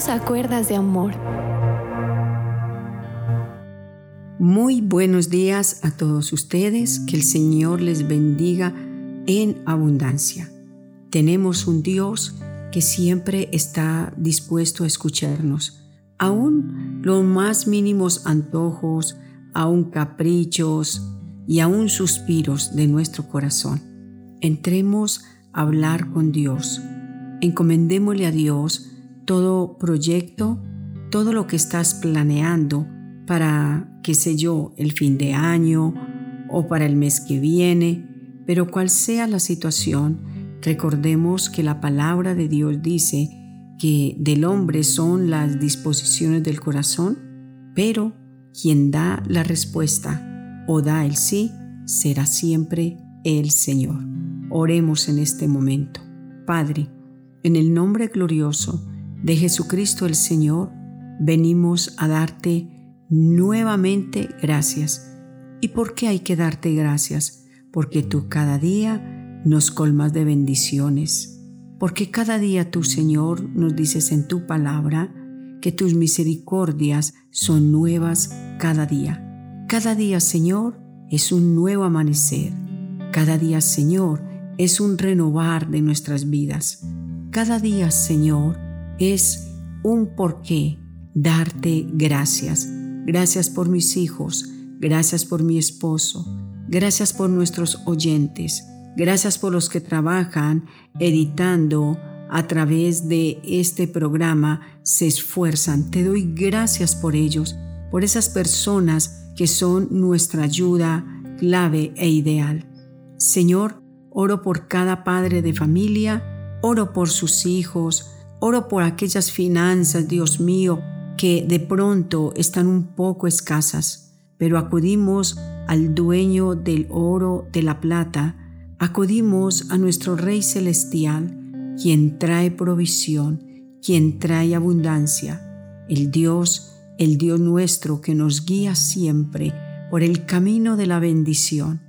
Dios a cuerdas de amor. Muy buenos días a todos ustedes, que el Señor les bendiga en abundancia. Tenemos un Dios que siempre está dispuesto a escucharnos, aún los más mínimos antojos, aún caprichos y aún suspiros de nuestro corazón. Entremos a hablar con Dios. Encomendémosle a Dios todo proyecto, todo lo que estás planeando para, qué sé yo, el fin de año o para el mes que viene, pero cual sea la situación, recordemos que la palabra de Dios dice que del hombre son las disposiciones del corazón, pero quien da la respuesta o da el sí será siempre el Señor. Oremos en este momento. Padre, en el nombre glorioso de Jesucristo el Señor, venimos a darte nuevamente gracias. ¿Y por qué hay que darte gracias? Porque tú cada día nos colmas de bendiciones. Porque cada día tú, Señor, nos dices en tu palabra que tus misericordias son nuevas cada día. Cada día, Señor, es un nuevo amanecer. Cada día, Señor, es un renovar de nuestras vidas. Cada día, Señor, es un porqué darte gracias. Gracias por mis hijos, gracias por mi esposo, gracias por nuestros oyentes, gracias por los que trabajan editando a través de este programa, se esfuerzan. Te doy gracias por ellos, por esas personas que son nuestra ayuda clave e ideal. Señor, oro por cada padre de familia, oro por sus hijos, oro por aquellas finanzas, Dios mío, que de pronto están un poco escasas, pero acudimos al dueño del oro, de la plata, acudimos a nuestro Rey Celestial, quien trae provisión, quien trae abundancia, el Dios, el Dios nuestro que nos guía siempre por el camino de la bendición.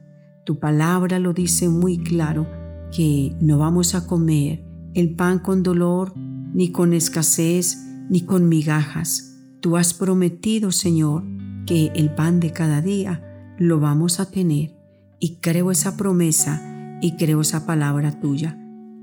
Tu palabra lo dice muy claro, que no vamos a comer el pan con dolor, ni con escasez, ni con migajas. Tú has prometido, Señor, que el pan de cada día lo vamos a tener. Y creo esa promesa y creo esa palabra tuya.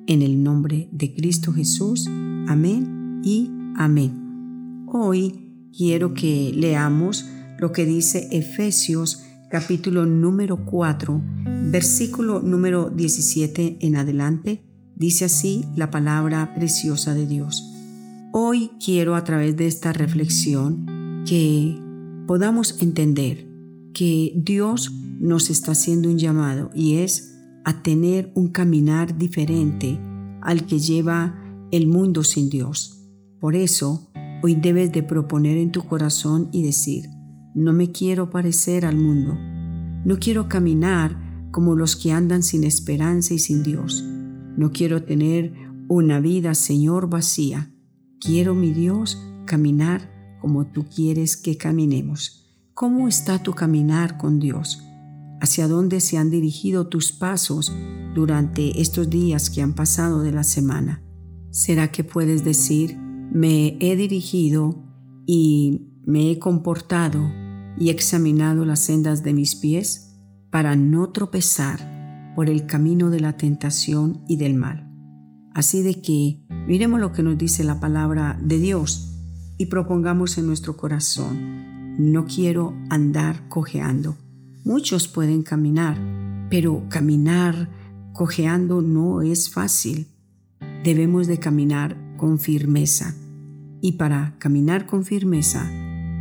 En el nombre de Cristo Jesús. Amén y amén. Hoy quiero que leamos lo que dice Efesios capítulo número 4, versículo número 17 en adelante, dice así la palabra preciosa de Dios. Hoy quiero a través de esta reflexión que podamos entender que Dios nos está haciendo un llamado y es a tener un caminar diferente al que lleva el mundo sin Dios. Por eso, hoy debes de proponer en tu corazón y decir, no me quiero parecer al mundo. No quiero caminar como los que andan sin esperanza y sin Dios. No quiero tener una vida, Señor, vacía. Quiero, mi Dios, caminar como tú quieres que caminemos. ¿Cómo está tu caminar con Dios? ¿Hacia dónde se han dirigido tus pasos durante estos días que han pasado de la semana? ¿Será que puedes decir, me he dirigido y me he comportado y examinado las sendas de mis pies para no tropezar por el camino de la tentación y del mal. Así de que miremos lo que nos dice la palabra de Dios y propongamos en nuestro corazón, no quiero andar cojeando. Muchos pueden caminar, pero caminar cojeando no es fácil. Debemos de caminar con firmeza. Y para caminar con firmeza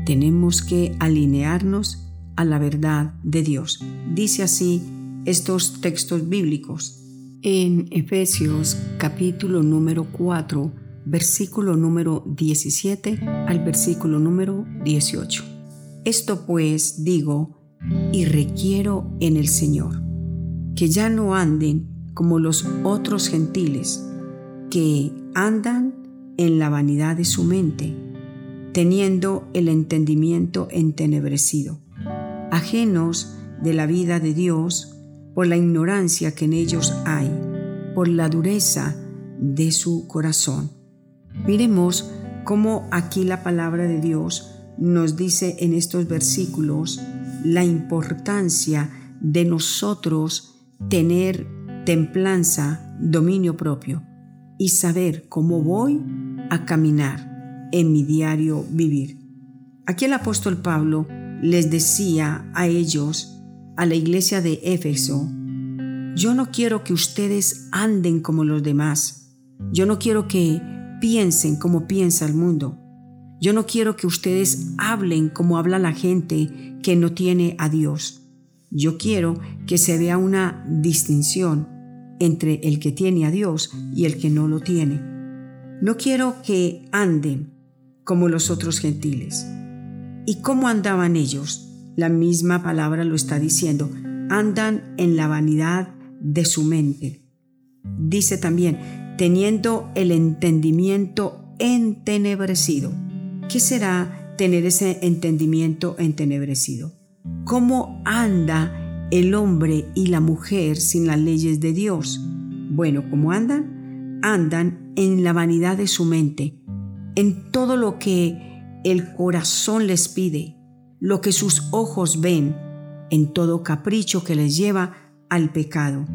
tenemos que alinearnos a la verdad de Dios. Dice así estos textos bíblicos. En Efesios capítulo número 4, versículo número 17 al versículo número 18. Esto pues digo y requiero en el Señor, que ya no anden como los otros gentiles, que andan en la vanidad de su mente teniendo el entendimiento entenebrecido, ajenos de la vida de Dios por la ignorancia que en ellos hay, por la dureza de su corazón. Miremos como aquí la palabra de Dios nos dice en estos versículos la importancia de nosotros tener templanza, dominio propio y saber cómo voy a caminar en mi diario vivir. Aquí el apóstol Pablo les decía a ellos, a la iglesia de Éfeso, yo no quiero que ustedes anden como los demás, yo no quiero que piensen como piensa el mundo. Yo no quiero que ustedes hablen como habla la gente que no tiene a Dios. Yo quiero que se vea una distinción entre el que tiene a Dios y el que no lo tiene. No quiero que anden como los otros gentiles. ¿Y cómo andaban ellos? La misma palabra lo está diciendo. Andan en la vanidad de su mente. Dice también, teniendo el entendimiento entenebrecido. ¿Qué será tener ese entendimiento entenebrecido? ¿Cómo anda el hombre y la mujer sin las leyes de Dios? Bueno, ¿cómo andan? Andan en la vanidad de su mente, en todo lo que el corazón les pide, lo que sus ojos ven, en todo capricho que les lleva al pecado.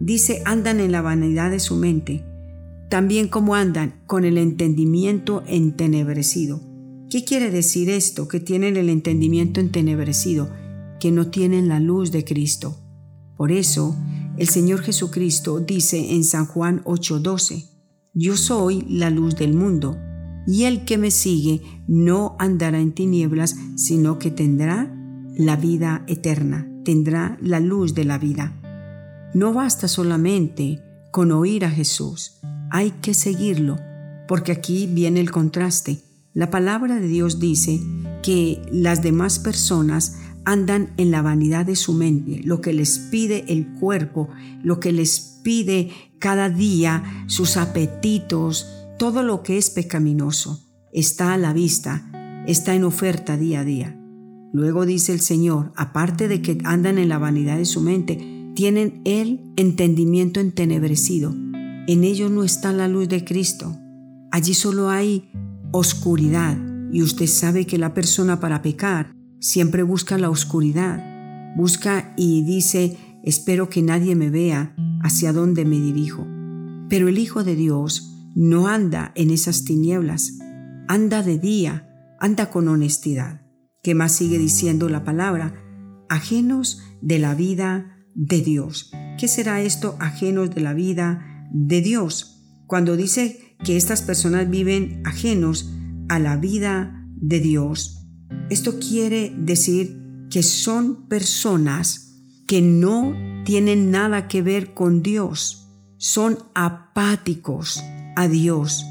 Dice, andan en la vanidad de su mente, también como andan con el entendimiento entenebrecido. ¿Qué quiere decir esto? Que tienen el entendimiento entenebrecido, que no tienen la luz de Cristo. Por eso, el Señor Jesucristo dice en San Juan 8:12, Yo soy la luz del mundo, y el que me sigue no andará en tinieblas, sino que tendrá la vida eterna, tendrá la luz de la vida. No basta solamente con oír a Jesús, hay que seguirlo, porque aquí viene el contraste. La palabra de Dios dice que las demás personas andan en la vanidad de su mente, lo que les pide el cuerpo, lo que les pide cada día, sus apetitos, todo lo que es pecaminoso, está a la vista, está en oferta día a día. Luego dice el Señor, aparte de que andan en la vanidad de su mente, tienen el entendimiento entenebrecido, en ellos no está la luz de Cristo. Allí solo hay oscuridad. Y usted sabe que la persona para pecar siempre busca la oscuridad. Busca y dice, espero que nadie me vea hacia dónde me dirijo. Pero el Hijo de Dios no anda en esas tinieblas. Anda de día, anda con honestidad. ¿Qué más sigue diciendo la palabra? Ajenos de la vida de Dios. ¿Qué será esto ajenos de la vida de Dios. Cuando dice que estas personas viven ajenos a la vida de Dios, esto quiere decir que son personas que no tienen nada que ver con Dios, son apáticos a Dios,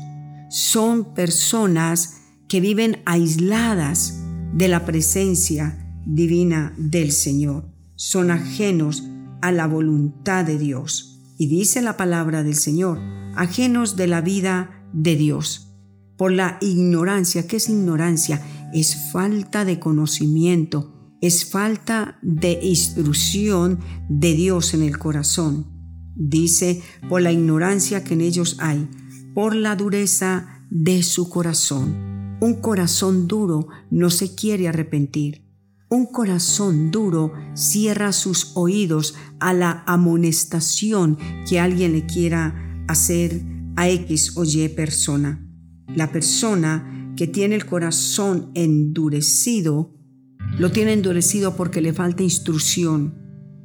son personas que viven aisladas de la presencia divina del Señor, son ajenos a la voluntad de Dios. Y dice la palabra del Señor, ajenos de la vida de Dios, por la ignorancia. ¿Qué es ignorancia? Es falta de conocimiento, es falta de instrucción de Dios en el corazón. Dice, por la ignorancia que en ellos hay, por la dureza de su corazón. Un corazón duro no se quiere arrepentir. Un corazón duro cierra sus oídos a la amonestación que alguien le quiera hacer a X o Y persona. La persona que tiene el corazón endurecido, lo tiene endurecido porque le falta instrucción,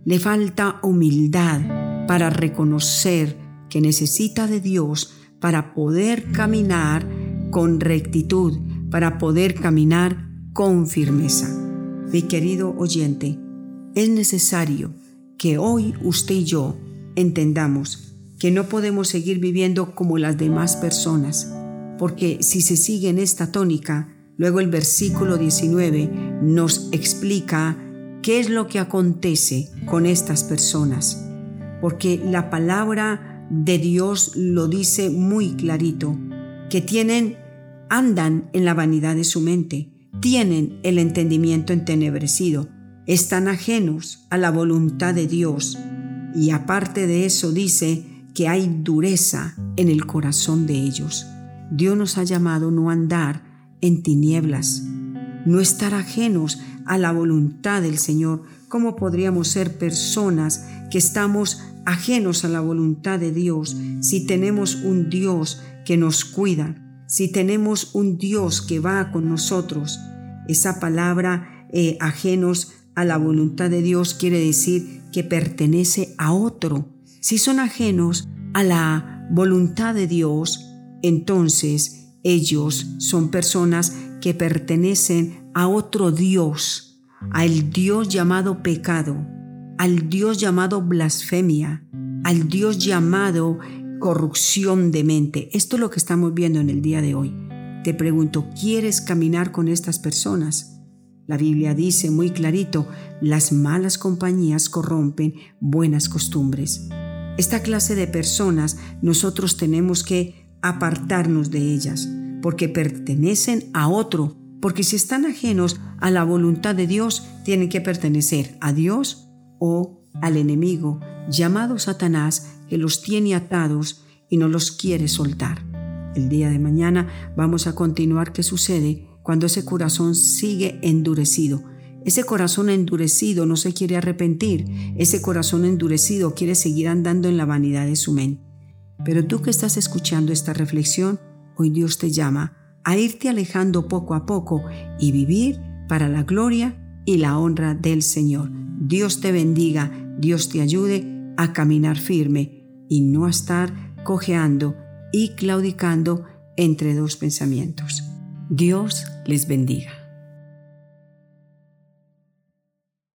le falta humildad para reconocer que necesita de Dios para poder caminar con rectitud, para poder caminar con firmeza. Mi querido oyente, es necesario que hoy usted y yo entendamos que no podemos seguir viviendo como las demás personas, porque si se sigue en esta tónica, luego el versículo 19 nos explica qué es lo que acontece con estas personas, porque la palabra de Dios lo dice muy clarito, que tienen, andan en la vanidad de su mente, tienen el entendimiento entenebrecido, están ajenos a la voluntad de Dios y aparte de eso dice que hay dureza en el corazón de ellos. Dios nos ha llamado no andar en tinieblas, no estar ajenos a la voluntad del Señor. ¿Cómo podríamos ser personas que estamos ajenos a la voluntad de Dios si tenemos un Dios que nos cuida, si tenemos un Dios que va con nosotros? Esa palabra eh, ajenos a la voluntad de Dios quiere decir que pertenece a otro. Si son ajenos a la voluntad de Dios, entonces ellos son personas que pertenecen a otro Dios, al Dios llamado pecado, al Dios llamado blasfemia, al Dios llamado corrupción de mente. Esto es lo que estamos viendo en el día de hoy. Te pregunto, ¿quieres caminar con estas personas? La Biblia dice muy clarito, las malas compañías corrompen buenas costumbres. Esta clase de personas nosotros tenemos que apartarnos de ellas, porque pertenecen a otro, porque si están ajenos a la voluntad de Dios, tienen que pertenecer a Dios o al enemigo llamado Satanás que los tiene atados y no los quiere soltar. El día de mañana vamos a continuar qué sucede cuando ese corazón sigue endurecido. Ese corazón endurecido no se quiere arrepentir, ese corazón endurecido quiere seguir andando en la vanidad de su mente. Pero tú que estás escuchando esta reflexión, hoy Dios te llama a irte alejando poco a poco y vivir para la gloria y la honra del Señor. Dios te bendiga, Dios te ayude a caminar firme y no a estar cojeando y claudicando entre dos pensamientos. Dios les bendiga.